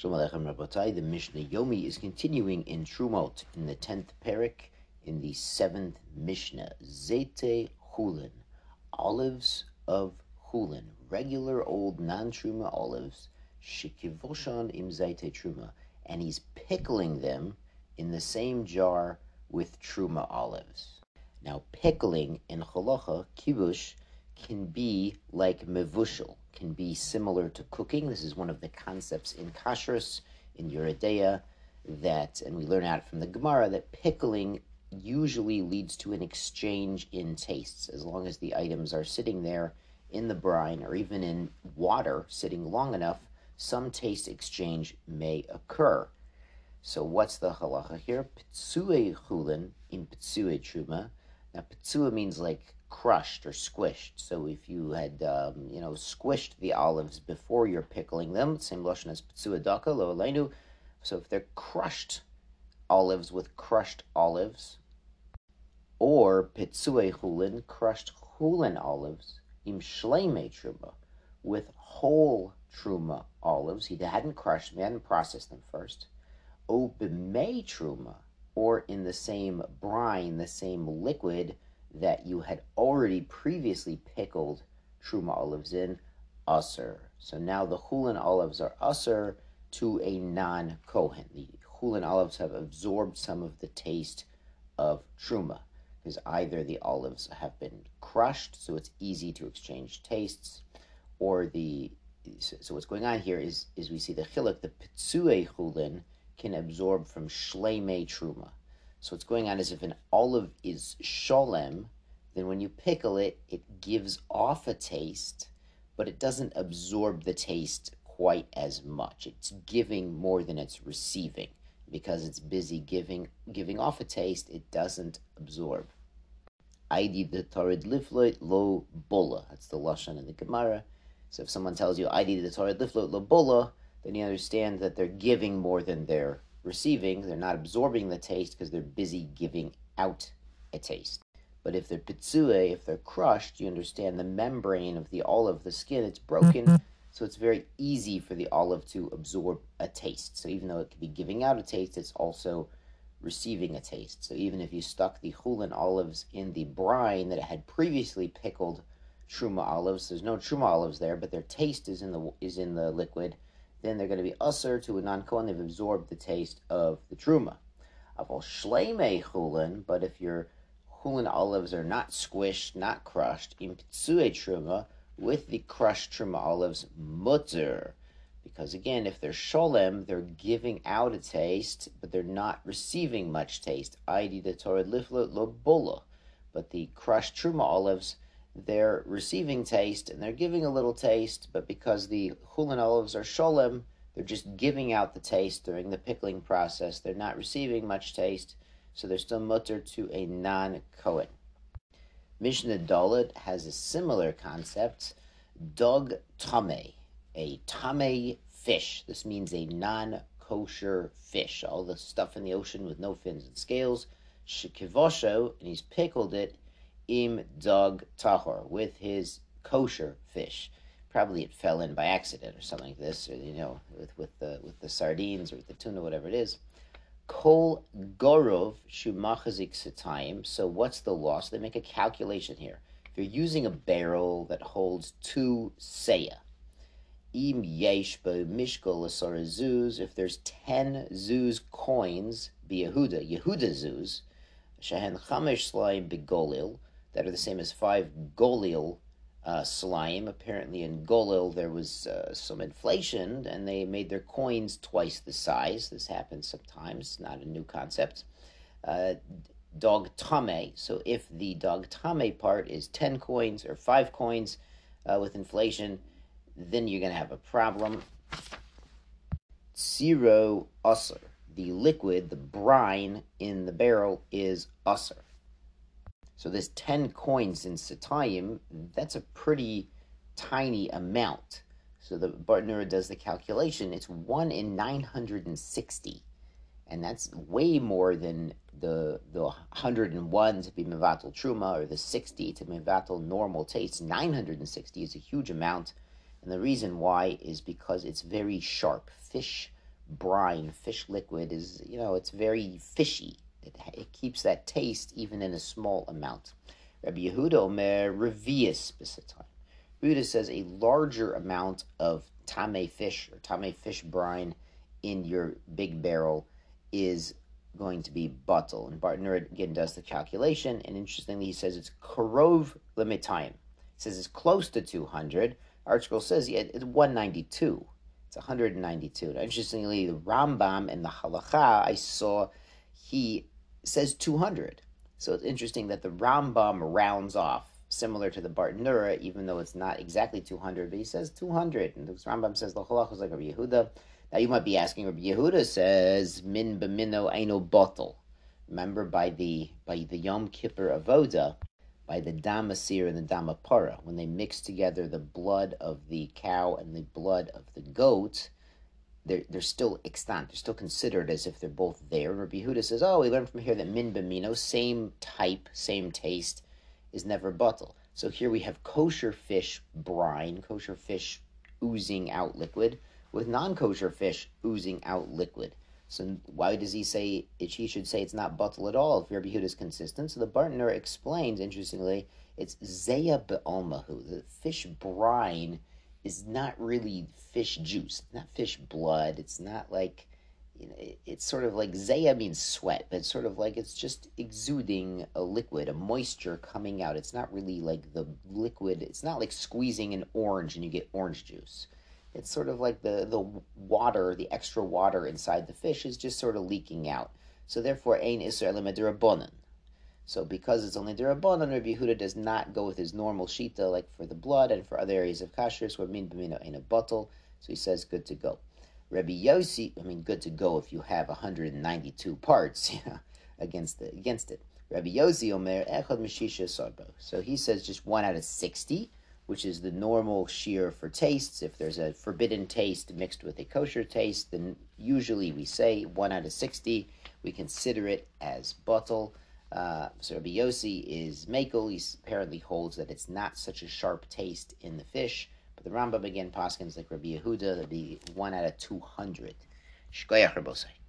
Shalom Aleichem Rabbatai. The Mishnah Yomi is continuing in Trumot in the tenth parak in the seventh Mishnah. Zete Hulin, olives of Hulin, regular old non-truma olives. Shikivoshan im Zete Truma, and he's pickling them in the same jar with truma olives. Now, pickling in halacha kibush can be like mevushal, can be similar to cooking. This is one of the concepts in kashrus, in Yoreh Deah, that, and we learn out from the Gemara, that pickling usually leads to an exchange in tastes, as long as the items are sitting there in the brine or even in water sitting long enough, some taste exchange may occur. So what's the halacha here? Pitsue chulin in pitsue truma. Now pitsua means like crushed or squished. So if you had, um, you know, squished the olives before you're pickling them, same lashon as pitsua daka lo aleinu. So if they're crushed olives with crushed olives, or pitsue Hulin, crushed Hulin olives, im shleime truma, with whole truma olives. He hadn't crushed them, he hadn't processed them first. O b'mei truma, or in the same brine, the same liquid that you had already previously pickled truma olives in, usr. So now the chulin olives are usr to a non-kohen. The chulin olives have absorbed some of the taste of truma because either the olives have been crushed, so it's easy to exchange tastes, or the so what's going on here is is we see the chiluk, the pitsue chulin can absorb from shleime truma. So what's going on is if an olive is sholem, then when you pickle it, it gives off a taste, but it doesn't absorb the taste quite as much. It's giving more than it's receiving because it's busy giving giving off a taste. It doesn't absorb. Aidi the tarid lifloit lo bola. That's the lashon in the Gemara. So if someone tells you Aidi the tarid lifloit lo bola, then you understand that they're giving more than they're receiving. They're not absorbing the taste because they're busy giving out a taste. But if they're pitsue, if they're crushed, you understand the membrane of the olive, the skin, it's broken, mm-hmm. so it's very easy for the olive to absorb a taste. So even though it could be giving out a taste, it's also receiving a taste. So even if you stuck the chulin olives in the brine that had previously pickled truma olives, there's no truma olives there, but their taste is in the is in the liquid then they're going to be usher to a non-kohen. They've absorbed the taste of the truma. Aval shleime chulin, but if your chulin olives are not squished, not crushed, in pitsue truma, with the crushed truma olives, mutter. Because again, if they're sholem, they're giving out a taste, but they're not receiving much taste. Id the Torah liflot lo. But the crushed truma olives, they're receiving taste and they're giving a little taste, but because the chulin olives are sholem, they're just giving out the taste during the pickling process. They're not receiving much taste, so they're still mutter to a non-kohen. Mishnah Dalit has a similar concept, dog tame, a tame fish. This means a non-kosher fish. All the stuff in the ocean with no fins and scales. Shekivosho, and he's pickled it im dog tahor with his kosher fish. Probably it fell in by accident or something like this, or you know, with with the with the sardines or with the tuna, whatever it is. Kol gorov shumachazik satayim. So what's the loss? They make a calculation here. If you're using a barrel that holds two seya, im yesh mishkol zuz. If there's ten zuz coins, be Yehuda, Yehuda zuz, shehen chamesh slaim begolil that are the same as five Golil uh, slime. Apparently, in Golil there was uh, some inflation, and they made their coins twice the size. This happens sometimes, not a new concept. Uh, dog tame. So if the dog tame part is ten coins or five coins uh, with inflation, then you're going to have a problem. Zero usser. The liquid, the brine in the barrel is usser. So this 10 coins in Satayim, that's a pretty tiny amount. So the Bartenura does the calculation, it's 1 in 960. And that's way more than the the 101 to be Mevatel Truma or the 60 to Mevatel normal taste. 960 is a huge amount. And the reason why is because it's very sharp. Fish brine, fish liquid is, you know, it's very fishy. It, it keeps that taste even in a small amount. Rabbi Yehuda Omer revius b'satan. Yehuda says a larger amount of tame fish or tame fish brine in your big barrel is going to be bottle. And Bartenura again does the calculation, and interestingly, he says it's korov limitayim. He says it's close to 200. ArtScroll says yeah, it's 192. It's 192. Now, interestingly, the Rambam and the Halacha I saw, he says 200. So it's interesting that the Rambam rounds off, similar to the Bartenura, even though it's not exactly 200, but he says 200. And the Rambam says the Halacha is like Rabbi Yehuda. Now you might be asking, Rabbi Yehuda says min b'mino aino bottle. Remember by the by the Yom Kippur avoda, by the damasir and the damapara, when they mix together the blood of the cow and the blood of the goat, they're, they're still extant. They're still considered as if they're both there. Rabbi Yehuda says, oh, we learned from here that min b'mino, same type, same taste, is never bottle. So here we have kosher fish brine, kosher fish oozing out liquid with non-kosher fish oozing out liquid. So why does he say it, he should say it's not bottle at all if Rabbi Yehuda is consistent? So the Bartenura explains, interestingly, it's zeya be'almahu. The fish brine is not really fish juice, not fish blood. It's not like, you know, it's sort of like zeya means sweat, but it's sort of like it's just exuding a liquid, a moisture coming out. It's not really like the liquid, it's not like squeezing an orange and you get orange juice it's sort of like the, the water, the extra water inside the fish is just sort of leaking out. So therefore, ein Israel dirabonin. So because it's only dirabonin, Rabbi Yehuda does not go with his normal shita, like for the blood and for other areas of kashrus, where min b'mino ain't a bottle. So he says, good to go. Rabbi Yossi, I mean, good to go if you have 192 parts against the against it. Rabbi Yossi Omer echad mishisha sarbo. So he says just one out of 60 which is the normal shear for tastes. If there's a forbidden taste mixed with a kosher taste, then usually we say 1 out of 60. We consider it as bottle. Uh, so Rabbi Yossi is Makel. He apparently holds that it's not such a sharp taste in the fish. But the Rambam again, Paskins like Rabbi Yehuda, that'd be 1 out of 200. Shkoyach Rabosai.